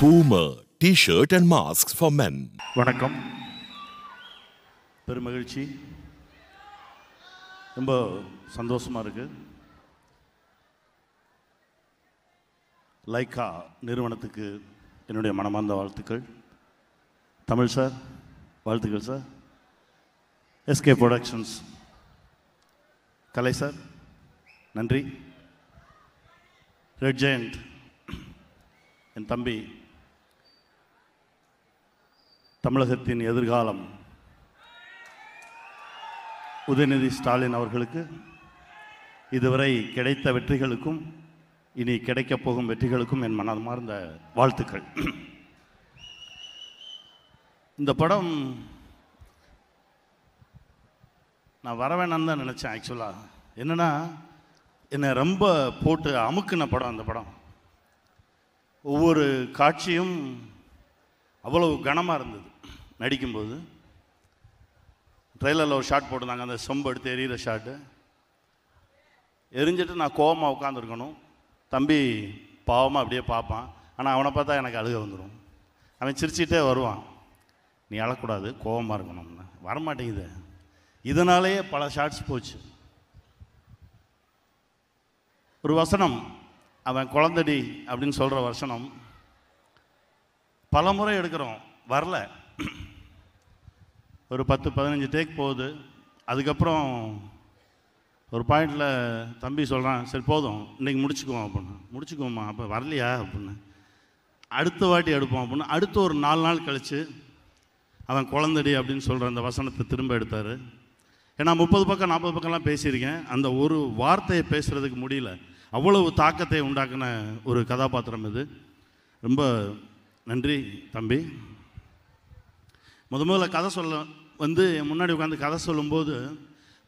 Boomer. T-shirt and masks for men. வணக்கம். பெருமகிழ்ச்சி. ரொம்ப சந்தோஷமாக இருக்கு. லைக்கா நிறுவனத்துக்கு என்னுடைய மனமார்ந்த வாழ்த்துக்கள். தமிழ் சார் வாழ்த்துக்கள் sir. SK productions Kalai sir. நன்றி. ரெட் ஜெயண்ட் என் தம்பி தமிழகத்தின் எதிர்காலம். உதயநிதி ஸ்டாலின் அவர்களுக்கு இதுவரை கிடைத்த வெற்றிகளுக்கும் இனி கிடைக்கப் போகும் வெற்றிகளுக்கும் என் மனமார்ந்த வாழ்த்துக்கள். இந்த படம் நான் வரவேணான்னு தான் நினச்சேன் ஆக்சுவலாக என்னன்னா என்னை ரொம்ப போட்டு அமுக்குன படம் அந்த படம். ஒவ்வொரு காட்சியும் அவ்வளவு கனமாக இருந்தது நடிக்கும்போது. ட்ரெய்லரில் ஒரு ஷாட் போட்டிருந்தாங்க அந்த சொம்பு எடுத்து எரியிற ஷாட்டு. எரிஞ்சிட்டு நான் கோவமாக உட்காந்துருக்கணும் தம்பி பாவமாக அப்படியே பார்ப்பான். ஆனால் அவனை பார்த்தா எனக்கு அழுக வந்துடும் அவன் சிரிச்சிட்டே வருவான். நீ அழக்கூடாது கோவமாக இருக்கணும்னு. வரமாட்டேங்குது. இதனாலேயே பல ஷார்ட்ஸ் போச்சு. ஒரு வசனம் அவன் குழந்தடி அப்படின்னு சொல்கிற வசனம் பல முறை எடுக்கிறோம். வரல. ஒரு பத்து பதினஞ்சு டேக் போகுது. அதுக்கப்புறம் ஒரு பாயிண்டில் தம்பி சொல்கிறான் சரி போதும். இன்றைக்கி முடிச்சுக்குவோம் அப்படின்னு. முடிச்சுக்குவோம்மா. அப்போ வரலையா? அப்படின்னு. அடுத்த வாட்டி எடுப்போம் அப்படின்னு. அடுத்து ஒரு நாலு நாள் கழித்து அவன் குழந்தடி அப்படின்னு சொல்கிற அந்த வசனத்தை திரும்ப எடுத்தார். ஏன்னா முப்பது பக்கம் நாற்பது பக்கம்லாம் பேசியிருக்கேன். அந்த ஒரு வார்த்தையை பேசுகிறதுக்கு முடியல. அவ்வளவு தாக்கத்தை உண்டாக்குன ஒரு கதாபாத்திரம் இது. ரொம்ப நன்றி தம்பி. முத முதல்ல கதை சொல்ல வந்து முன்னாடி உட்காந்து கதை சொல்லும்போது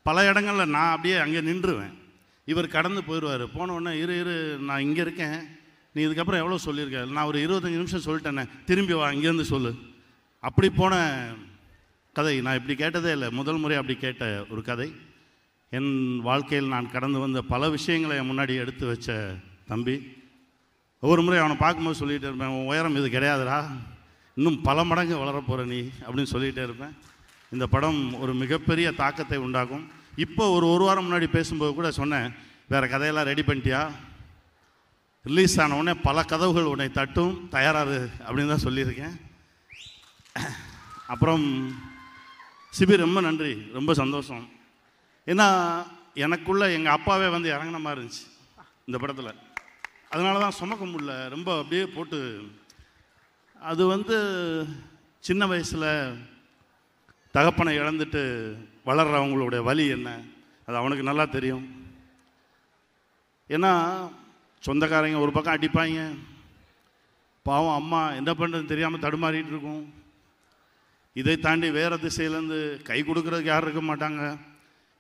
பல இடங்களில் நான் அப்படியே அங்கே நின்றுவேன். இவர் கடந்து போயிடுவார். போன உடனே இரு இரு நான் இங்கே இருக்கேன். நீ இதுக்கப்புறம் எவ்வளோ சொல்லியிருக்க? நான் ஒரு இருபத்தஞ்சி நிமிஷம் சொல்லிட்டேனே. திரும்பி வா இங்கேருந்து சொல்லு. அப்படி போன கதை. நான் இப்படி கேட்டதே இல்லை. முதல் முறை அப்படி கேட்ட ஒரு கதை. என் வாழ்க்கையில் நான் கடந்து வந்த பல விஷயங்களை என் முன்னாடி எடுத்து வச்ச தம்பி. ஒவ்வொரு முறை அவனை பார்க்கும்போது சொல்லிகிட்டே இருப்பேன் உன் உயரம் இது கிடையாதுடா. இன்னும் பல மடங்கு வளரப் போகிற நீ அப்படின்னு சொல்லிகிட்டே இருப்பேன். இந்த படம் ஒரு மிகப்பெரிய தாக்கத்தை உண்டாக்கும். இப்போ ஒரு ஒரு வாரம் முன்னாடி பேசும்போது கூட சொன்னேன் வேறு கதையெல்லாம் ரெடி பண்ணிட்டியா? ரிலீஸ் ஆன உடனே பல கதவுகள் உன்னை தட்டும். தயாராது அப்படின்னு தான் சொல்லியிருக்கேன். அப்புறம் சிபி ரொம்ப நன்றி. ரொம்ப சந்தோஷம். ஏன்னா எனக்குள்ள எங்கள் அப்பாவே வந்து இறங்கின மாதிரி இருந்துச்சு இந்த படத்தில். அதனால தான் சுமக்க முடியல. ரொம்ப அப்படியே போட்டு அது வந்து சின்ன வயசில் தகப்பனை இழந்துட்டு வளர்கிறவங்களுடைய வலி என்ன? அது அவனுக்கு நல்லா தெரியும். ஏன்னா சொந்தக்காரங்க ஒரு பக்கம் அடிப்பாங்க. பாவம் அம்மா என்ன பண்ணுறதுன்னு தெரியாமல் தடுமாறிட்டு இருக்கும். இதை தாண்டி வேறு திசையிலேருந்து கை கொடுக்குறதுக்கு யாரும் இருக்க மாட்டாங்க.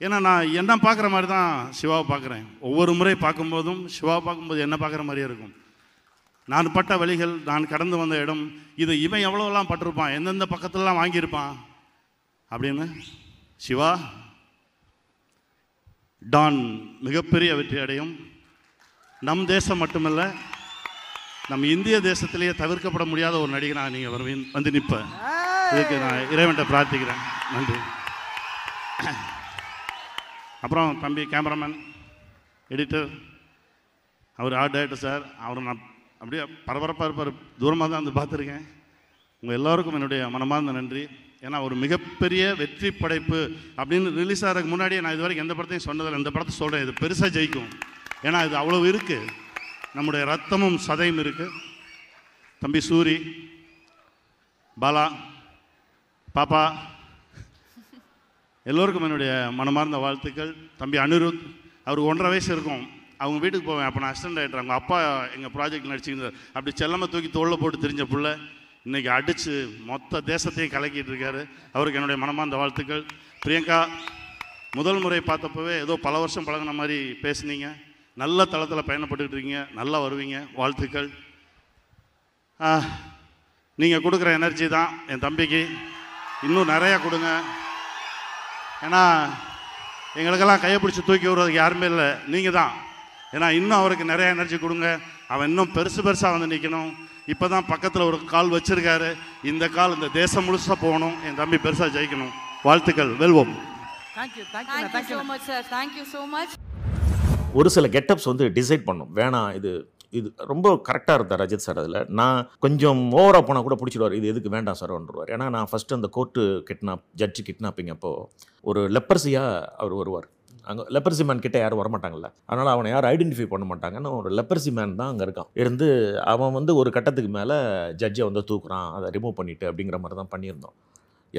ஏன்னா நான் என்ன பார்க்குற மாதிரி தான் சிவாவை பார்க்குறேன். ஒவ்வொரு முறை பார்க்கும்போதும் சிவாவை பார்க்கும்போது என்ன பார்க்குற மாதிரியே இருக்கும். நான் பட்ட வழிகள் நான் கடந்து வந்த இடம் இது இவன் எவ்வளோலாம் பட்டிருப்பான் எந்தெந்த பக்கத்துலலாம் வாங்கியிருப்பான் அப்படின்னு சிவா டான் மிகப்பெரிய வெற்றி அடையும். நம் தேசம் மட்டுமல்ல நம் இந்திய தேசத்திலேயே தவிர்க்கப்பட முடியாத ஒரு நடிகனாக நீங்கள் வருவீன் வந்து நிற்பேன் இதுக்கு நான் இறைவன்கிட்ட பிரார்த்திக்கிறேன். நன்றி. அப்புறம் தம்பி கேமராமேன் எடிட்டர் அவர் ஆர்ட் டைரக்டர் சார் அவரை நான் அப்படியே பரபரப்பாக இருப்பார். தூரமாக தான் வந்து பார்த்துருக்கேன். உங்கள் எல்லோருக்கும் என்னுடைய மனமார்ந்த நன்றி. ஏன்னா ஒரு மிகப்பெரிய வெற்றி படைப்பு அப்படின்னு ரிலீஸ் ஆகிறதுக்கு முன்னாடியே நான் இது வரைக்கும் எந்த படத்தையும் சொன்னதில்லை. இந்த படத்தை சொல்கிறேன் இது பெருசாக ஜெயிக்கும். ஏன்னா இது அவ்வளோ இருக்குது நம்முடைய ரத்தமும் சதையும் இருக்குது தம்பி சூரி பாலா பாப்பா எல்லோருக்கும் என்னுடைய மனமார்ந்த வாழ்த்துக்கள். தம்பி அனிருத் அவருக்கு ஒன்றரை வயசு இருக்கும். அவங்க வீட்டுக்கு போவேன். அப்போ நான் அசிஸ்டன்ட் ஆகிட்டேன் அவங்க அப்பா எங்கள் ப்ராஜெக்ட் நடிச்சிருந்தார். அப்படி செல்லமாக தூக்கி தோளில் போட்டு தெரிஞ்ச புள்ள இன்றைக்கி அடித்து மொத்த தேசத்தையும் கலக்கிட்டு இருக்காரு. அவருக்கு என்னுடைய மனமார்ந்த வாழ்த்துக்கள். பிரியங்கா முதல் முறை பார்த்தப்பவே ஏதோ பல வருஷம் பழகுன மாதிரி பேசுனீங்க. நல்ல தளத்தில் பயணப்பட்டுக்கிட்டு இருக்கீங்க. நல்லா வருவீங்க. வாழ்த்துக்கள். நீங்கள் கொடுக்குற எனர்ஜி தான் என் தம்பிக்கு. இன்னும் நிறையா கொடுங்க. ஏன்னா எங்களுக்கெல்லாம் கையை பிடிச்சி தூக்கி விடுறதுக்கு யாருமே இல்லை. நீங்கள் தான். ஏன்னா இன்னும் அவருக்கு நிறைய எனர்ஜி கொடுங்க. அவன் இன்னும் பெருசு பெருசாக வந்து நிற்கணும் இப்போ தான் பக்கத்தில் ஒரு கால் வச்சிருக்காரு. இந்த கால் இந்த தேசம் முழுசாக போகணும். என் தம்பி பெருசாக ஜெயிக்கணும். வாழ்த்துக்கள். வெல்வோம். Thank you thank you Thank you thank you so much, sir. Thank you so much. ஒரு சில கெட்டப்ஸ் வந்து டிசைட் பண்ணும். வேணாம் இது இது ரொம்ப கரெக்டாக இருந்தார் ரஜித் சார் அதில். நான் கொஞ்சம் ஓவராக போனால் கூட பிடிச்சிடுவார். இது எதுக்கு வேண்டாம் சார் சார்ன்றவார் ஏன்னா நான் ஃபஸ்ட்டு அந்த கோர்ட்டு கிட்னாப் ஜட்ஜு கிட்னாப்பிங் அப்போ ஒரு லெப்பர்சியாக அவர் வருவார். அங்கே லெப்பர்சி மேன் கிட்டே யாரும் வரமாட்டாங்கல்ல. அதனால் அவனை யாரும் ஐடென்டிஃபை பண்ண மாட்டாங்கன்னு ஒரு லெப்பர்சி மேன் தான் அங்கே இருக்கான். இருந்து அவன் வந்து ஒரு கட்டத்துக்கு மேலே ஜட்ஜை வந்து தூக்குறான். அதை ரிமூவ் பண்ணிட்டு அப்படிங்கிற மாதிரி தான் பண்ணியிருந்தோம்.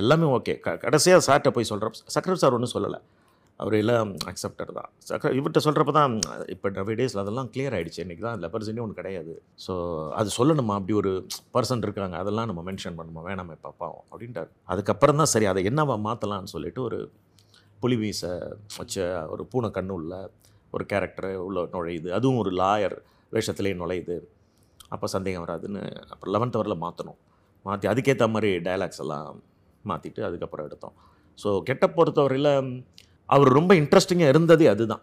எல்லாமே ஓகே க கடைசியாக சார்கிட்ட போய் சொல்கிறோம் சக்கர சார் ஒன்றும் சொல்லலை. அவர் எல்லாம் அக்செப்டர் தான். இவர்கிட்ட சொல்கிறப்ப தான் இப்போ நவே டேஸில் அதெல்லாம் கிளியர் ஆகிடுச்சு இன்றைக்கி தான் லெப்பர்சினே ஒன்று கிடையாது. ஸோ அது சொல்லணுமா? அப்படி ஒரு பர்சன் இருக்காங்க. அதெல்லாம் நம்ம மென்ஷன் பண்ணுமா? வேணாமே பார்ப்போம் அப்படின்ட்டார். அதுக்கப்புறம் தான் சரி அதை என்னவா மாற்றலாம்னு சொல்லிட்டு ஒரு புலி மீசை வச்ச ஒரு பூனை கண்ணு உள்ள ஒரு கேரக்டர் உள்ள நுழையுது. அதுவும் ஒரு லாயர் வேஷத்துலேயே நுழையுது. அப்போ சந்தேகம் வராதுன்னு அப்புறம் லெவன்த் அவரில் மாற்றணும் மாற்றி அதுக்கேற்ற மாதிரி டயலாக்ஸ் எல்லாம் மாற்றிட்டு அதுக்கப்புறம் எடுத்தோம். ஸோ கெட்ட பொறுத்தவரையில் அவர் ரொம்ப இன்ட்ரெஸ்டிங்காக இருந்ததே அதுதான்.